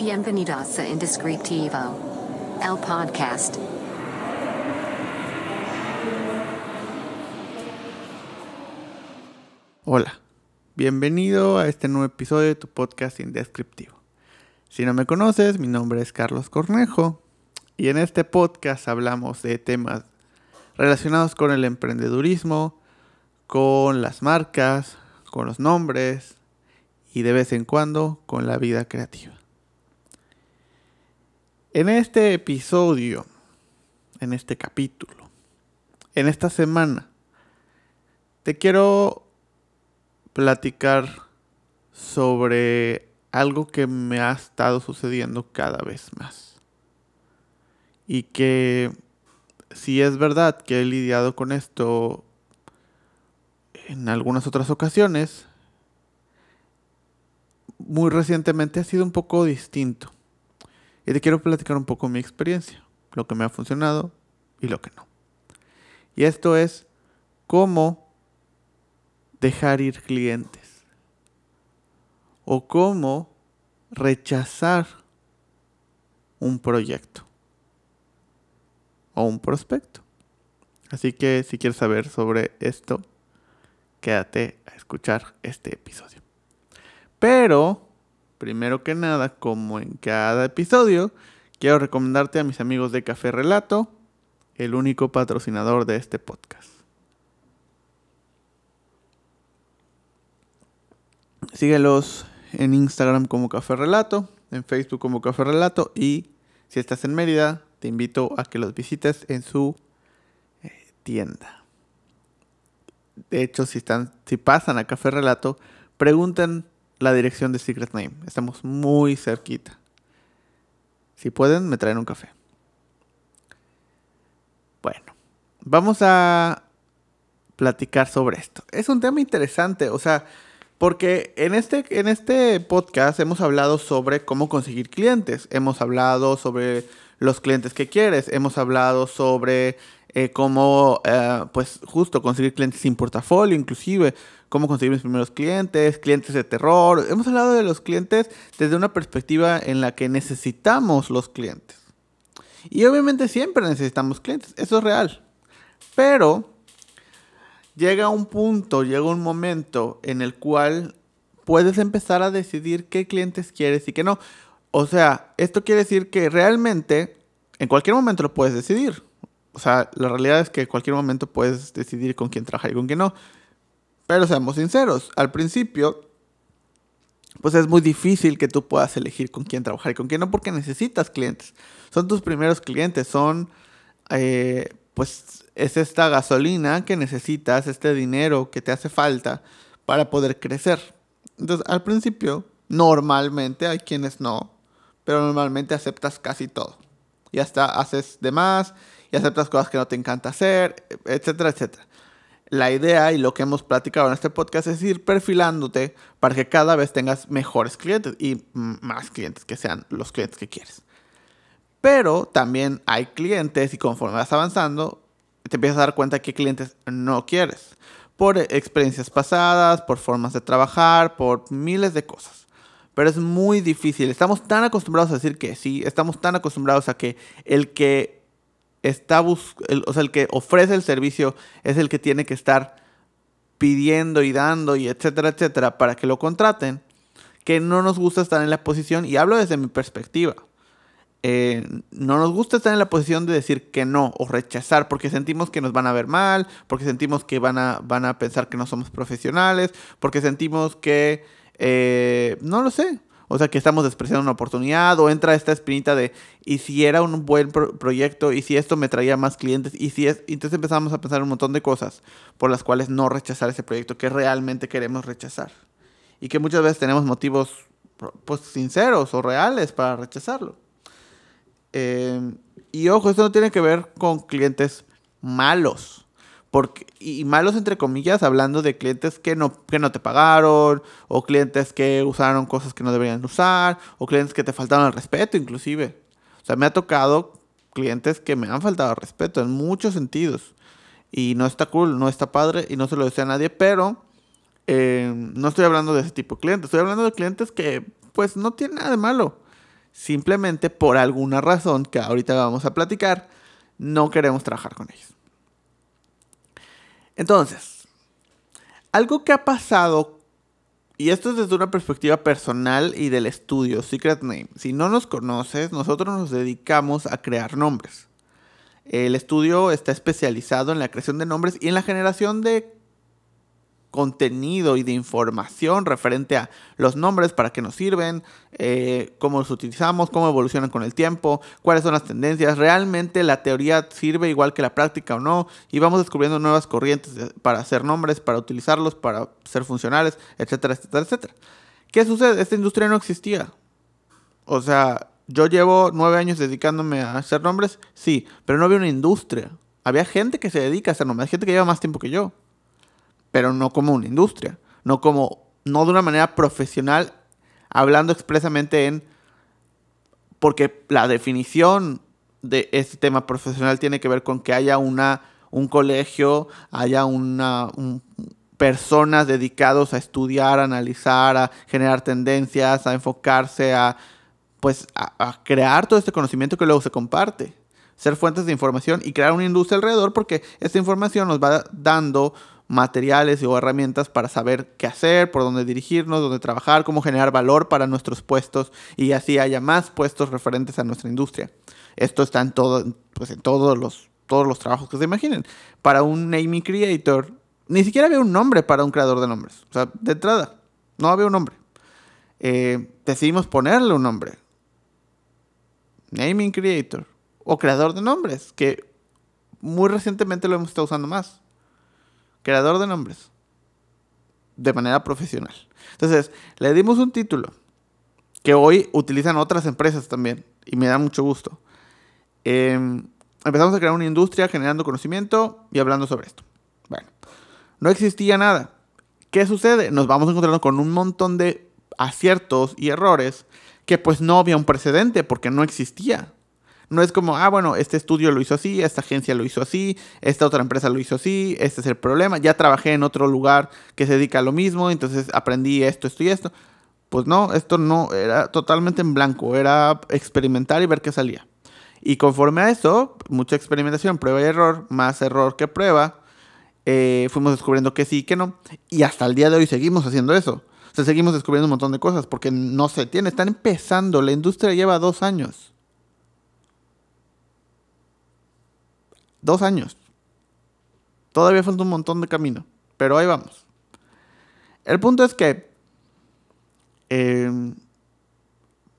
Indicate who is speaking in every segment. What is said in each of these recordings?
Speaker 1: Bienvenidos a Indescriptivo, el podcast.
Speaker 2: Hola, bienvenido a este nuevo episodio de tu podcast Indescriptivo. Si no me conoces, mi nombre es Carlos Cornejo y en este podcast hablamos de temas relacionados con el emprendedurismo, con las marcas, con los nombres y de vez en cuando con la vida creativa. En este episodio, en este capítulo, en esta semana, te quiero platicar sobre algo que me ha estado sucediendo cada vez más. Y que si es verdad que he lidiado con esto en algunas otras ocasiones, muy recientemente ha sido un poco distinto. Y te quiero platicar un poco mi experiencia, lo que me ha funcionado y lo que no. Y esto es cómo dejar ir clientes o cómo rechazar un proyecto o un prospecto. Así que si quieres saber sobre esto, quédate a escuchar este episodio. Pero, primero que nada, como en cada episodio, quiero recomendarte a mis amigos de Café Relato, el único patrocinador de este podcast. Síguelos en Instagram como Café Relato, en Facebook como Café Relato y si estás en Mérida, te invito a que los visites en su eh, tienda. De hecho, si, pasan a Café Relato, pregunten la dirección de Secret Name. Estamos muy cerquita. Si pueden, me traen un café. Bueno, vamos a platicar sobre esto. Es un tema interesante, o sea, porque en este, en este podcast hemos hablado sobre cómo conseguir clientes, hemos hablado sobre los clientes que quieres, hemos hablado sobre eh, cómo, eh, pues justo conseguir clientes sin portafolio, inclusive cómo conseguir mis primeros clientes, clientes de terror. Hemos hablado de los clientes desde una perspectiva en la que necesitamos los clientes. Y obviamente siempre necesitamos clientes, eso es real. Pero llega un punto, llega un momento en el cual puedes empezar a decidir qué clientes quieres y qué no. O sea, esto quiere decir que realmente en cualquier momento lo puedes decidir. O sea, la realidad es que cualquier momento puedes decidir con quién trabajar y con quién no. Pero seamos sinceros, al principio, pues es muy difícil que tú puedas elegir con quién trabajar y con quién no, porque necesitas clientes. Son tus primeros clientes, son eh, pues es esta gasolina que necesitas, este dinero que te hace falta para poder crecer. Entonces, al principio, normalmente hay quienes no, pero normalmente aceptas casi todo. Y hasta haces de más y aceptas cosas que no te encanta hacer, etcétera, etcétera. La idea y lo que hemos platicado en este podcast es ir perfilándote para que cada vez tengas mejores clientes y más clientes que sean los clientes que quieres. Pero también hay clientes y conforme vas avanzando, te empiezas a dar cuenta de qué clientes no quieres. Por experiencias pasadas, por formas de trabajar, por miles de cosas. Pero es muy difícil. Estamos tan acostumbrados a decir que sí, estamos tan acostumbrados a que el que está o sea, el que ofrece el servicio es el que tiene que estar pidiendo y dando y etcétera, etcétera, para que lo contraten, que no nos gusta estar en la posición, y hablo desde mi perspectiva eh, no nos gusta estar en la posición de decir que no o rechazar porque sentimos que nos van a ver mal, porque sentimos que van a, van a pensar que no somos profesionales, porque sentimos que, eh, no lo sé, o sea, que estamos despreciando una oportunidad o entra esta espinita de, ¿y si era un buen proyecto? ¿Y si esto me traía más clientes? ¿Y si es? Entonces empezamos a pensar un montón de cosas por las cuales no rechazar ese proyecto que realmente queremos rechazar. Y que muchas veces tenemos motivos pues sinceros o reales para rechazarlo. Em, y ojo, esto no tiene que ver con clientes malos. Y malos entre comillas, hablando de clientes que no, que no te pagaron, o clientes que usaron cosas que no deberían usar, o clientes que te faltaron al respeto inclusive. O sea, me ha tocado clientes que me han faltado al respeto en muchos sentidos. Y no está cool, no está padre, y no se lo desea a nadie, pero em, no estoy hablando de ese tipo de clientes, estoy hablando de clientes que pues no tienen nada de malo Simplemente por alguna razón que ahorita vamos a platicar, no queremos trabajar con ellos. Entonces, algo que ha pasado, y esto es desde una perspectiva personal y del estudio, Secret Name. Si no nos conoces, nosotros nos dedicamos a crear nombres. El estudio está especializado en la creación de nombres y en la generación de contenido y de información referente a los nombres, para qué nos sirven, eh, cómo los utilizamos, cómo evolucionan con el tiempo, cuáles son las tendencias. Realmente la teoría sirve igual que la práctica o no, y vamos descubriendo nuevas corrientes para hacer nombres, para utilizarlos, para ser funcionales, etcétera, etcétera, etcétera. ¿Qué sucede? Esta industria no existía. O sea, yo llevo nueve años dedicándome a hacer nombres, sí, pero no había una industria. Había gente que se dedica a hacer nombres, gente que lleva más tiempo que yo pero no como una industria, no como, no de una manera profesional, hablando expresamente en, porque la definición de este tema profesional tiene que ver con que haya una, un colegio, haya una, personas dedicados a estudiar, a analizar, a generar tendencias, a enfocarse, a, pues, a crear todo este conocimiento que luego se comparte ser fuentes de información y crear una industria alrededor porque esta información nos va dando materiales o herramientas para saber qué hacer, por dónde dirigirnos, dónde trabajar, cómo generar valor para nuestros puestos y así haya más puestos referentes a nuestra industria. Esto está en, todo, pues en todos, los, todos los trabajos que se imaginen. Para un naming creator, ni siquiera había un nombre para un creador de nombres. O sea, de entrada, no había un nombre. Eh, decidimos ponerle un nombre. Naming creator o creador de nombres, que muy recientemente lo hemos estado usando más creador de nombres, de manera profesional. Entonces, le dimos un título que hoy utilizan otras empresas también, y me da mucho gusto. Em, empezamos a crear una industria generando conocimiento y hablando sobre esto. Bueno, no existía nada. ¿Qué sucede? Nos vamos encontrando con un montón de aciertos y errores que pues no había un precedente porque no existía. No es como, ah, bueno, este estudio lo hizo así, esta agencia lo hizo así, esta otra empresa lo hizo así, este es el problema. Ya trabajé en otro lugar que se dedica a lo mismo, entonces aprendí esto, esto y esto. Pues no, esto no, era totalmente en blanco, era experimentar y ver qué salía. Y conforme a eso, mucha experimentación, prueba y error, más error que prueba, eh, fuimos descubriendo que sí y que no. Y hasta el día de hoy seguimos haciendo eso. O sea, seguimos descubriendo un montón de cosas porque no se tiene, están empezando, la industria lleva dos años. Dos años. Todavía falta un montón de camino, pero ahí vamos. El punto es que, em,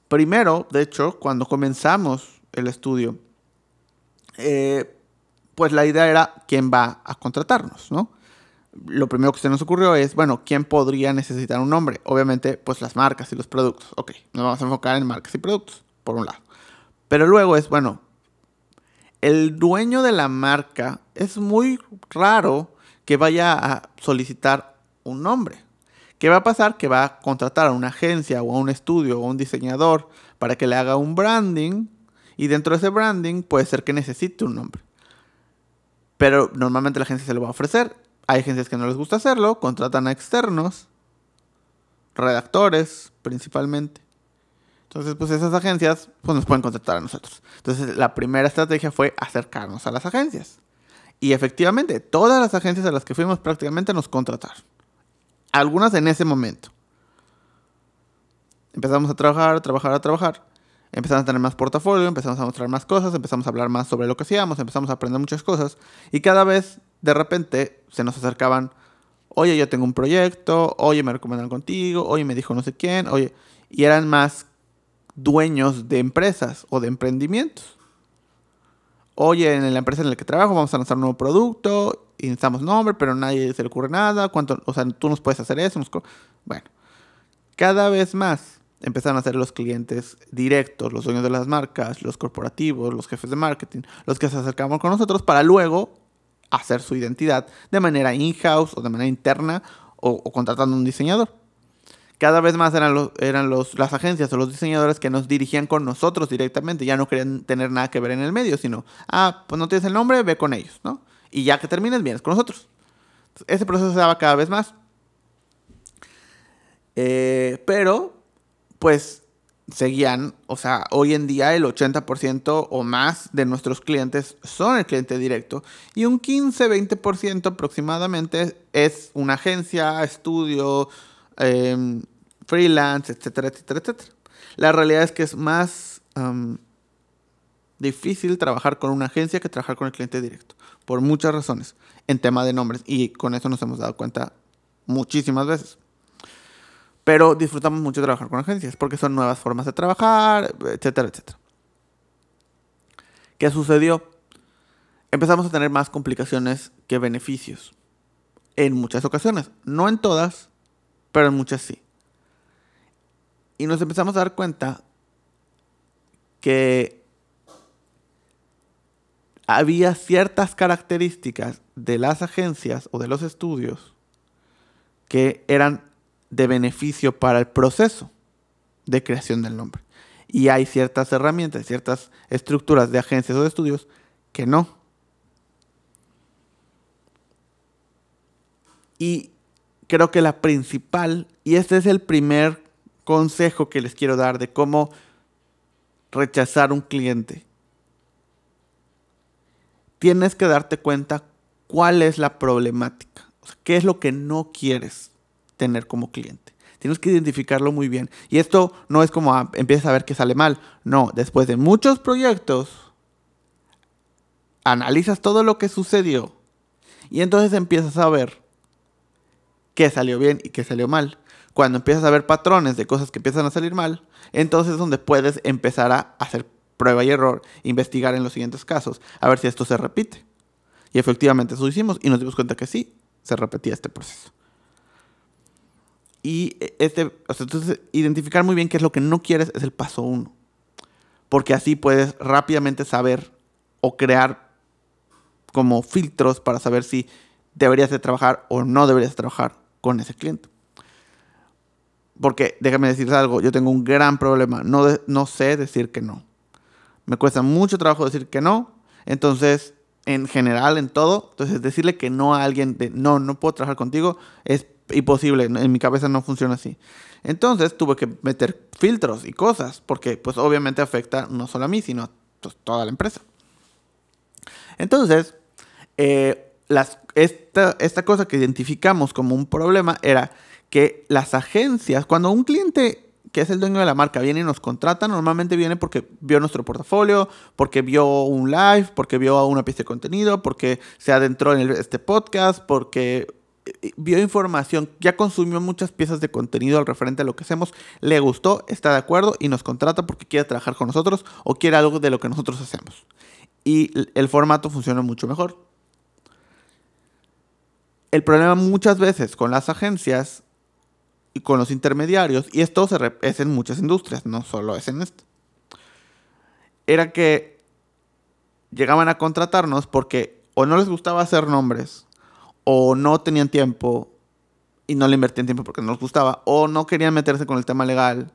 Speaker 2: primero, de hecho, cuando comenzamos el estudio, eh, pues la idea era quién va a contratarnos, ¿no? Lo primero que se nos ocurrió es, bueno, ¿quién podría necesitar un nombre? Obviamente, pues las marcas y los productos. Ok, nos vamos a enfocar en marcas y productos, por un lado. Pero luego es, bueno, el dueño de la marca es muy raro que vaya a solicitar un nombre. ¿Qué va a pasar? Que va a contratar a una agencia o a un estudio o a un diseñador para que le haga un branding y dentro de ese branding puede ser que necesite un nombre. Pero normalmente la agencia se lo va a ofrecer. Hay agencias que no les gusta hacerlo, contratan a externos, redactores principalmente. Entonces, pues esas agencias pues, nos pueden contratar a nosotros. Entonces, la primera estrategia fue acercarnos a las agencias. Y efectivamente, todas las agencias a las que fuimos prácticamente nos contrataron. Algunas en ese momento. Empezamos a trabajar, a trabajar, a trabajar. Empezamos a tener más portafolio, empezamos a mostrar más cosas, empezamos a hablar más sobre lo que hacíamos, empezamos a aprender muchas cosas. Y cada vez, de repente, se nos acercaban, oye, yo tengo un proyecto, oye, me recomendaron contigo, oye, me dijo no sé quién, oye. Y eran más dueños de empresas o de emprendimientos. Oye, en la empresa en la que trabajo vamos a lanzar un nuevo producto y necesitamos nombre, pero nadie se le ocurre nada. ¿Cuánto, o sea, tú nos puedes hacer eso. bueno, cada vez más empezaron a ser los clientes directos, los dueños de las marcas, los corporativos, los jefes de marketing, los que se acercaban con nosotros para luego hacer su identidad de manera in-house o de manera interna o contratando un diseñador cada vez más eran, los, eran los, las agencias o los diseñadores que nos dirigían con nosotros directamente. Ya no querían tener nada que ver en el medio, sino, ah, pues no tienes el nombre, ve con ellos, ¿no? Y ya que termines, vienes con nosotros. ese proceso se daba cada vez más. Eh, pero, pues, seguían, o sea, hoy en día el 80% o más de nuestros clientes son el cliente directo y un 15-20% aproximadamente es una agencia, estudio, em, freelance, etcétera, etcétera, etcétera. La realidad es que es más difícil trabajar con una agencia que trabajar con el cliente directo, por muchas razones, en tema de nombres y con eso nos hemos dado cuenta muchísimas veces. Pero disfrutamos mucho trabajar con agencias porque son nuevas formas de trabajar, etcétera, etcétera. ¿Qué sucedió? Empezamos a tener más complicaciones que beneficios. En muchas ocasiones. No en todas, pero en muchas sí. Y nos empezamos a dar cuenta que había ciertas características de las agencias o de los estudios que eran de beneficio para el proceso de creación del nombre. Y hay ciertas herramientas, ciertas estructuras de agencias o de estudios que no. Y creo que la principal, y este es el primer consejo que les quiero dar de cómo rechazar un cliente. Tienes que darte cuenta cuál es la problemática, qué es lo que no quieres tener como cliente. Tienes que identificarlo muy bien. Y esto no es como ah, empiezas a ver que sale mal. No, después de muchos proyectos, analizas todo lo que sucedió y entonces empiezas a ver qué salió bien y qué salió mal. Cuando empiezas a ver patrones de cosas que empiezan a salir mal, entonces es donde puedes empezar a hacer prueba y error, investigar en los siguientes casos, a ver si esto se repite. Y efectivamente eso hicimos y nos dimos cuenta que sí, se repetía este proceso. Y e, este, entonces, identificar muy bien qué es lo que no quieres es el paso uno. Porque así puedes rápidamente saber o crear como filtros para saber si deberías de trabajar o no deberías trabajar con ese cliente. Porque déjame decirles algo, yo tengo un gran problema, no, no sé decir que no. Me cuesta mucho trabajo decir que no, entonces en general, en todo, entonces decirle que no a alguien de no, no puedo trabajar contigo es imposible, en mi cabeza no funciona así. Entonces tuve que meter filtros y cosas, porque pues obviamente afecta no solo a mí, sino a toda la empresa. Entonces, eh, esta, esta cosa que identificamos como un problema era que las agencias, cuando un cliente que es el dueño de la marca viene y nos contrata, normalmente viene porque vio nuestro portafolio, porque vio un live, porque vio una pieza de contenido, porque se adentró en este podcast, porque vio información, ya consumió muchas piezas de contenido al referente a lo que hacemos, le gustó, está de acuerdo y nos contrata porque quiere trabajar con nosotros o quiere algo de lo que nosotros hacemos. Y el formato funciona mucho mejor. El problema muchas veces con las agencias y con los intermediarios, y esto se es en muchas industrias, no solo es en esto, era que llegaban a contratarnos porque o no les gustaba hacer nombres, o no tenían tiempo y no le invertían tiempo porque no les gustaba, o no querían meterse con el tema legal,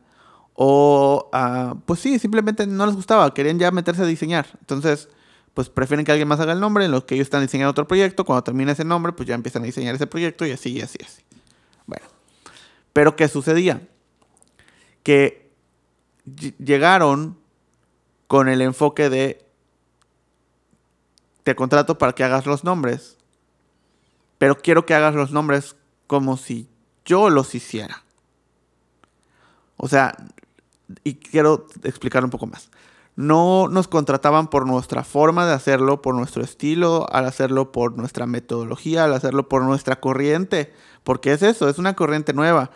Speaker 2: o ah, pues sí, simplemente no les gustaba, querían ya meterse a diseñar. Entonces, pues prefieren que alguien más haga el nombre en lo que ellos están diseñando otro proyecto, cuando termina ese nombre, pues ya empiezan a diseñar ese proyecto y así, y así, así. Pero ¿qué sucedía? Que llegaron con el enfoque de te contrato para que hagas los nombres pero quiero que hagas los nombres como si yo los hiciera. O sea, y quiero explicar un poco más. No nos contrataban por nuestra forma de hacerlo, por nuestro estilo, al hacerlo por nuestra metodología, al hacerlo por nuestra corriente, porque es eso, es una corriente nueva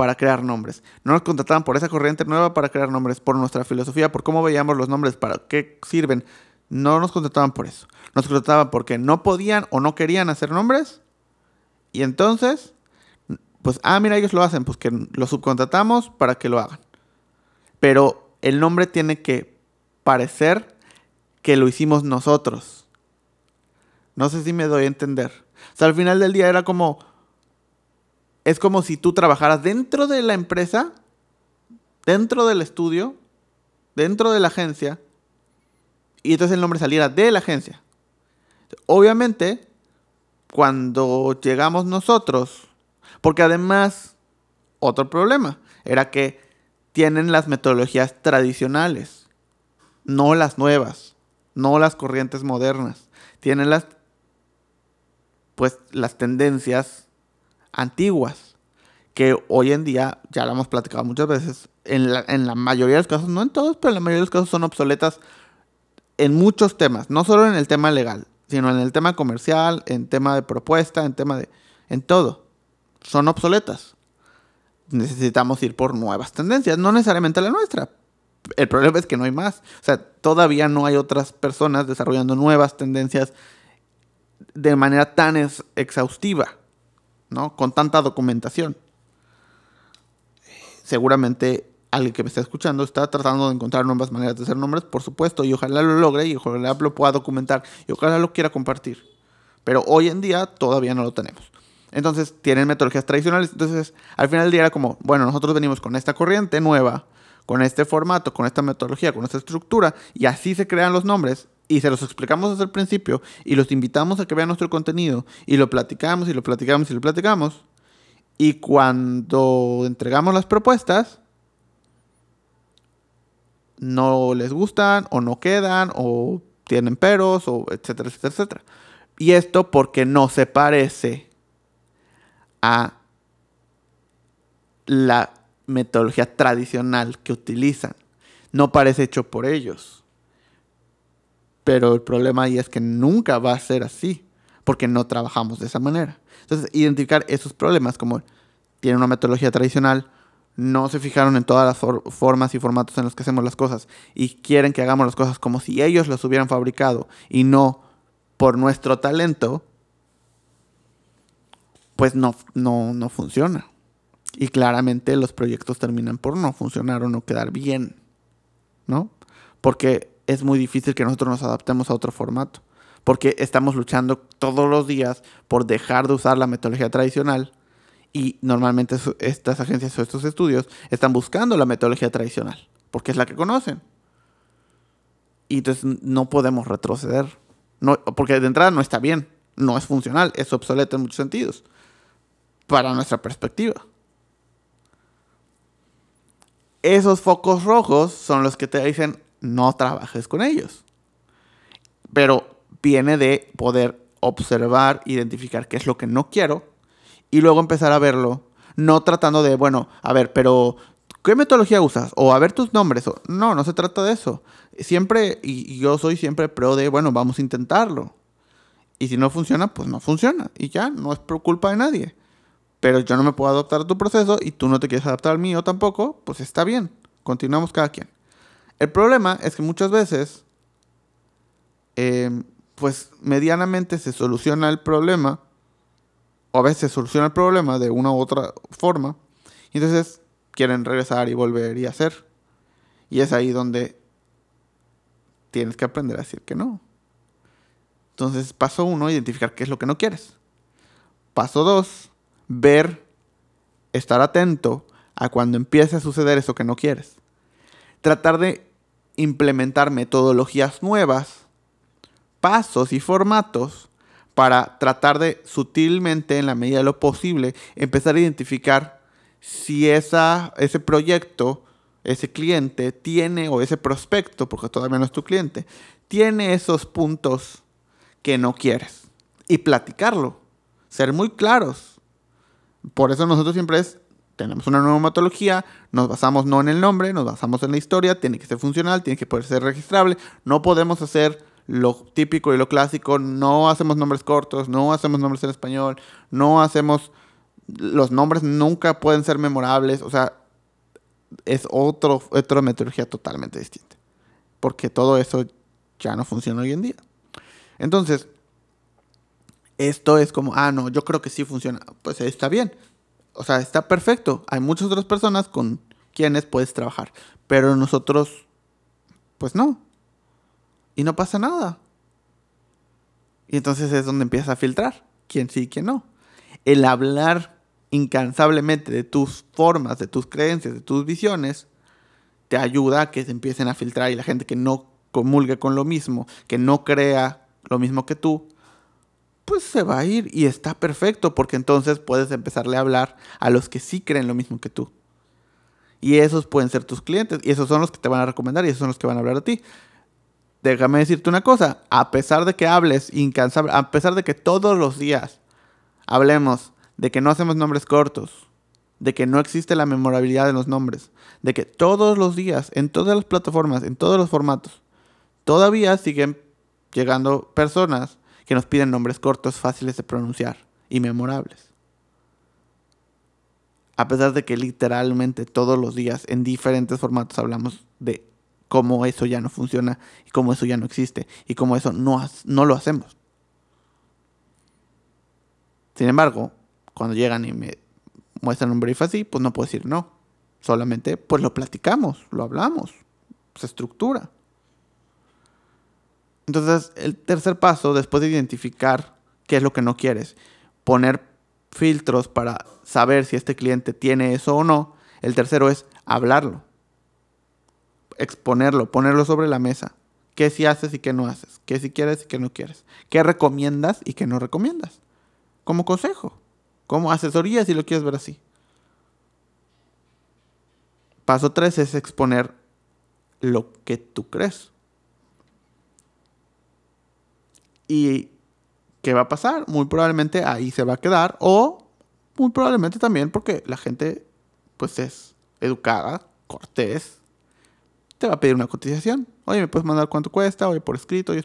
Speaker 2: para crear nombres. No nos contrataban por esa corriente nueva para crear nombres, por nuestra filosofía, por cómo veíamos los nombres, para qué sirven. No nos contrataban por eso. Nos contrataban porque no podían o no querían hacer nombres. Y entonces, pues, ah, mira, ellos lo hacen, pues que lo subcontratamos para que lo hagan. Pero el nombre tiene que parecer que lo hicimos nosotros. No sé si me doy a entender. O sea, al final del día era como. Es como si tú trabajaras dentro de la empresa, dentro del estudio, dentro de la agencia, y entonces el nombre saliera de la agencia. Obviamente, cuando llegamos nosotros, porque además, otro problema era que tienen las metodologías tradicionales, no las nuevas, no las corrientes modernas. Tienen las pues las tendencias antiguas que hoy en día, ya lo hemos platicado muchas veces, en la, en la mayoría de los casos, no en todos, pero en la mayoría de los casos son obsoletas en muchos temas, no solo en el tema legal, sino en el tema comercial, en tema de propuesta, en tema de... en todo. Son obsoletas. Necesitamos ir por nuevas tendencias, no necesariamente la nuestra. El problema es que no hay más. O sea, todavía no hay otras personas desarrollando nuevas tendencias de manera tan exhaustiva, ¿no? Con tanta documentación. Seguramente alguien que me está escuchando está tratando de encontrar nuevas maneras de hacer nombres, por supuesto, y ojalá lo logre y ojalá lo pueda documentar y ojalá lo quiera compartir. Pero hoy en día todavía no lo tenemos. Entonces tienen metodologías tradicionales. Entonces al final del día era como, bueno, nosotros venimos con esta corriente nueva, con este formato, con esta metodología, con esta estructura, y así se crean los nombres. Y se los explicamos desde el principio y los invitamos a que vean nuestro contenido y lo platicamos y lo platicamos y lo platicamos. Y cuando entregamos las propuestas, no les gustan o no quedan o tienen peros o etcétera, etcétera, etcétera. Y esto porque no se parece a la metodología tradicional que utilizan. No parece hecho por ellos. Pero el problema ahí es que nunca va a ser así, porque no trabajamos de esa manera. Entonces, identificar esos problemas como tienen una metodología tradicional, no se fijaron en todas las formas y formatos en los que hacemos las cosas y quieren que hagamos las cosas como si ellos las hubieran fabricado y no por nuestro talento, pues no, no, no funciona. Y claramente los proyectos terminan por no funcionar o no quedar bien, ¿no? Porque es muy difícil que nosotros nos adaptemos a otro formato. Porque estamos luchando todos los días por dejar de usar la metodología tradicional y normalmente estas agencias o estos estudios están buscando la metodología tradicional, porque es la que conocen. Y entonces no podemos retroceder. No, porque de entrada no está bien, no es funcional, es obsoleto en muchos sentidos, para nuestra perspectiva. Esos focos rojos son los que te dicen no trabajes con ellos. Pero viene de poder observar, identificar qué es lo que no quiero y luego empezar a verlo, no tratando de, bueno, a ver, pero ¿qué metodología usas? O a ver tus nombres. no, no se trata de eso. Siempre, y, yo soy siempre pro de, bueno, vamos a intentarlo. Y si no funciona, pues no funciona. Y ya, no es por culpa de nadie. Pero yo no me puedo adaptar a tu proceso y tú no te quieres adaptar al mío tampoco, pues está bien. Continuamos cada quien. El problema es que muchas veces, em, pues medianamente se soluciona el problema o a veces soluciona el problema de una u otra forma, y entonces quieren regresar y volver y hacer. Y es ahí donde tienes que aprender a decir que no. Entonces, paso uno, identificar qué es lo que no quieres. Paso dos, ver, estar atento a cuando empiece a suceder eso que no quieres. Tratar de implementar metodologías nuevas, pasos y formatos para tratar de sutilmente, en la medida de lo posible, empezar a identificar si esa, ese proyecto, ese cliente tiene, o ese prospecto, porque todavía no es tu cliente, tiene esos puntos que no quieres. Y platicarlo, ser muy claros. Por eso nosotros siempre es, tenemos una nueva metodología, nos basamos no en el nombre, nos basamos en la historia, tiene que ser funcional, tiene que poder ser registrable, no podemos hacer lo típico y lo clásico, no hacemos nombres cortos, no hacemos nombres en español, no hacemos... Los nombres nunca pueden ser memorables, o sea, es otro, otra metodología totalmente distinta. Porque todo eso ya no funciona hoy en día. Entonces, esto es como, ah, no, yo creo que sí funciona. Pues está bien. O sea, está perfecto. Hay muchas otras personas con quienes puedes trabajar. Pero nosotros, pues no y no pasa nada. Y entonces es donde empieza a filtrar quién sí y quién no. El hablar incansablemente de tus formas, de tus creencias, de tus visiones, te ayuda a que se empiecen a filtrar y la gente que no comulgue con lo mismo, que no crea lo mismo que tú, pues se va a ir y está perfecto porque entonces puedes empezarle a hablar a los que sí creen lo mismo que tú. Y esos pueden ser tus clientes. Y esos son los que te van a recomendar y esos son los que van a hablar a ti. Déjame decirte una cosa. A pesar de que hables incansable, a pesar de que todos los días hablemos de que no hacemos nombres cortos, de que no existe la memorabilidad de los nombres, de que todos los días, en todas las plataformas, en todos los formatos, todavía siguen llegando personas que nos piden nombres cortos, fáciles de pronunciar y memorables. A pesar de que literalmente todos los días en diferentes formatos hablamos de cómo eso ya no funciona y cómo eso ya no existe y cómo eso no, no lo hacemos. Sin embargo, cuando llegan y me muestran un brief así, pues no puedo decir no. Solamente pues lo platicamos, lo hablamos, se estructura. Entonces, el tercer paso, después de identificar qué es lo que no quieres, poner filtros para saber si este cliente tiene eso o no, el tercero es hablarlo, exponerlo, ponerlo sobre la mesa. ¿Qué si haces y qué no haces? ¿Qué si quieres y qué no quieres? ¿Qué recomiendas y qué no recomiendas? Como consejo, como asesoría si lo quieres ver así. Paso 3 es exponer lo que tú crees. ¿Y qué va a pasar? Muy probablemente ahí se va a quedar o muy probablemente también porque la gente pues es educada, cortés, te va a pedir una cotización. Oye, ¿me puedes mandar cuánto cuesta? Oye, por escrito. Y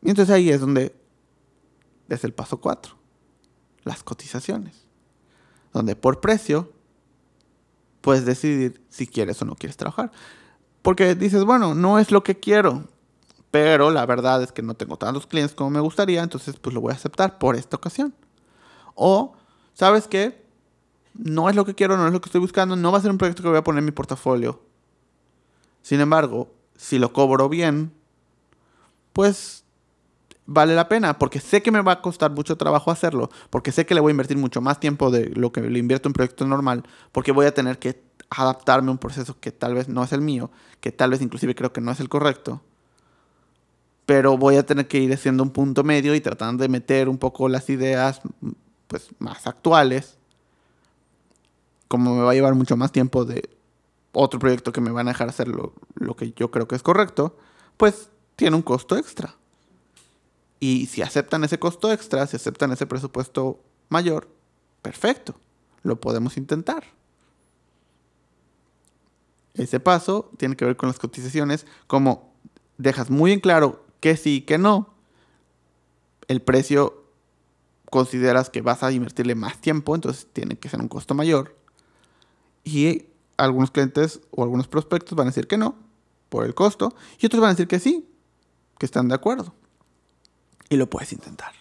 Speaker 2: entonces ahí es donde es el paso 4. Las cotizaciones. Donde por precio puedes decidir si quieres o no quieres trabajar. Porque dices, bueno, no es lo que quiero, pero la verdad es que no tengo tantos clientes como me gustaría, entonces pues lo voy a aceptar por esta ocasión. O, ¿sabes qué? No es lo que quiero, no es lo que estoy buscando, no va a ser un proyecto que voy a poner en mi portafolio. Sin embargo, si lo cobro bien, pues vale la pena, porque sé que me va a costar mucho trabajo hacerlo, porque sé que le voy a invertir mucho más tiempo de lo que le invierto en un proyecto normal, porque voy a tener que adaptarme a un proceso que tal vez no es el mío, que tal vez inclusive creo que no es el correcto, pero voy a tener que ir haciendo un punto medio y tratando de meter un poco las ideas pues más actuales, como me va a llevar mucho más tiempo de otro proyecto que me van a dejar hacer lo, lo que yo creo que es correcto, pues tiene un costo extra. Y si aceptan ese costo extra, si aceptan ese presupuesto mayor, perfecto, lo podemos intentar. Ese paso tiene que ver con las cotizaciones, como dejas muy en claro que sí que no, el precio consideras que vas a invertirle más tiempo, entonces tiene que ser un costo mayor. Y algunos clientes o algunos prospectos van a decir que no, por el costo, y otros van a decir que sí, que están de acuerdo y lo puedes intentar.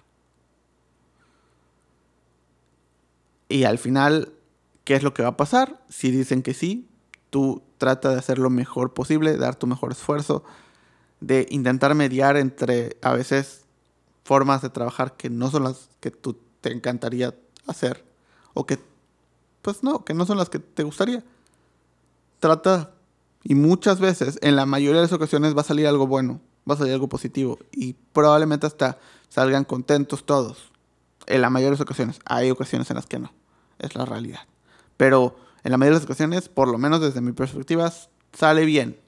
Speaker 2: Y al final, ¿qué es lo que va a pasar? Si dicen que sí, tú trata de hacer lo mejor posible, dar tu mejor esfuerzo, de intentar mediar entre a veces formas de trabajar que no son las que tú te encantaría hacer o que pues no, que no son las que te gustaría. Trata y muchas veces, en la mayoría de las ocasiones va a salir algo bueno va a salir algo positivo y probablemente hasta salgan contentos todos. En la mayoría de las ocasiones. Hay ocasiones en las que no. Es la realidad. Pero en la mayoría de las ocasiones, por lo menos desde mi perspectiva, sale bien.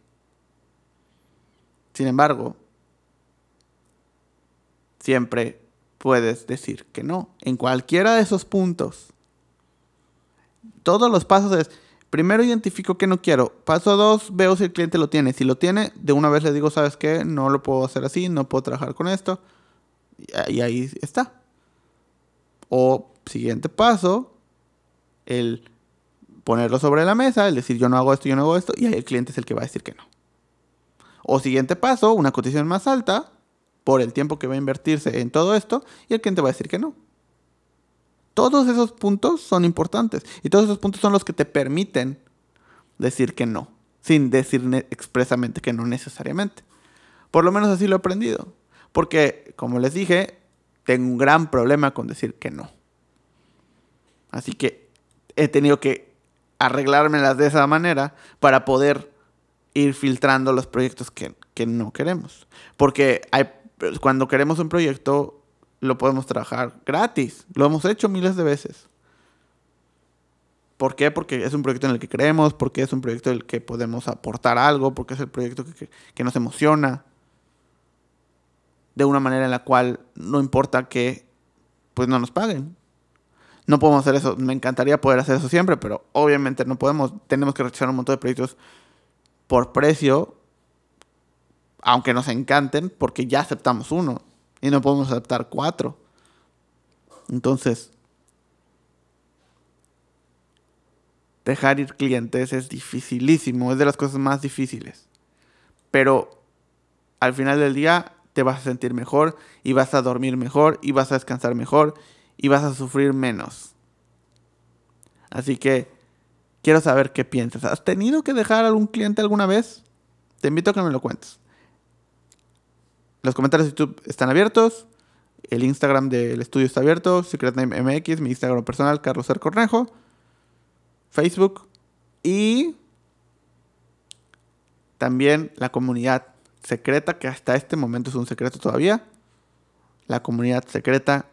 Speaker 2: Sin embargo, siempre puedes decir que no. En cualquiera de esos puntos. Todos los pasos es Primero identifico que no quiero. Paso dos, veo si el cliente lo tiene. Si lo tiene, de una vez le digo, ¿sabes qué? No lo puedo hacer así, no puedo trabajar con esto. Y ahí está. O siguiente paso, el ponerlo sobre la mesa, el decir yo no hago esto, yo no hago esto, y ahí el cliente es el que va a decir que no. O siguiente paso, una cotización más alta por el tiempo que va a invertirse en todo esto, y el cliente va a decir que no. Todos esos puntos son importantes y todos esos puntos son los que te permiten decir que no, sin decir expresamente que no necesariamente. Por lo menos así lo he aprendido. Porque, como les dije, tengo un gran problema con decir que no. Así que he tenido que arreglármelas de esa manera para poder ir filtrando los proyectos que, que no queremos. Porque hay, cuando queremos un proyecto, lo podemos trabajar gratis. Lo hemos hecho miles de veces. ¿Por qué? Porque es un proyecto en el que creemos, porque es un proyecto en el que podemos aportar algo, porque es el proyecto que, que nos emociona. De una manera en la cual no importa que pues no nos paguen. No podemos hacer eso. Me encantaría poder hacer eso siempre, pero obviamente no podemos. Tenemos que rechazar un montón de proyectos por precio, aunque nos encanten, porque ya aceptamos uno y no podemos aceptar cuatro. Entonces, dejar ir clientes es dificilísimo, es de las cosas más difíciles. Pero al final del día te vas a sentir mejor y vas a dormir mejor y vas a descansar mejor y vas a sufrir menos. Así que quiero saber qué piensas. ¿Has tenido que dejar a algún cliente alguna vez? Te invito a que me lo cuentes. Los comentarios de YouTube están abiertos. El Instagram del estudio está abierto. Secret Name MX, mi Instagram personal, Carlos R. Cornejo. Facebook. Y también la comunidad secreta, que hasta este momento es un secreto todavía. La comunidad secreta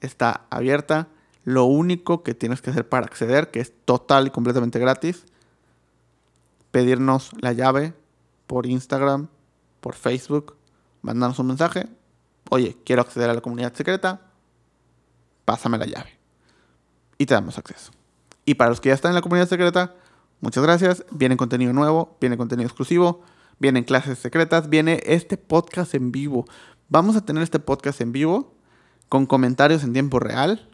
Speaker 2: está abierta. Lo único que tienes que hacer para acceder, que es total y completamente gratis, pedirnos la llave por Instagram, por Facebook, mandarnos un mensaje. Oye, quiero acceder a la comunidad secreta, pásame la llave. Y te damos acceso. Y para los que ya están en la comunidad secreta, muchas gracias. Viene contenido nuevo, viene contenido exclusivo vienen clases secretas, viene este podcast en vivo. Vamos a tener este podcast en vivo con comentarios en tiempo real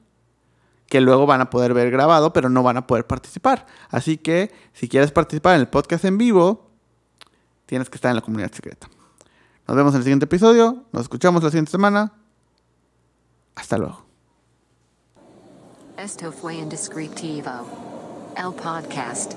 Speaker 2: que luego van a poder ver grabado, pero no van a poder participar. Así que si quieres participar en el podcast en vivo, tienes que estar en la comunidad secreta. Nos vemos en el siguiente episodio, nos escuchamos la siguiente semana. Hasta luego.
Speaker 1: Esto fue Indescriptivo, el podcast.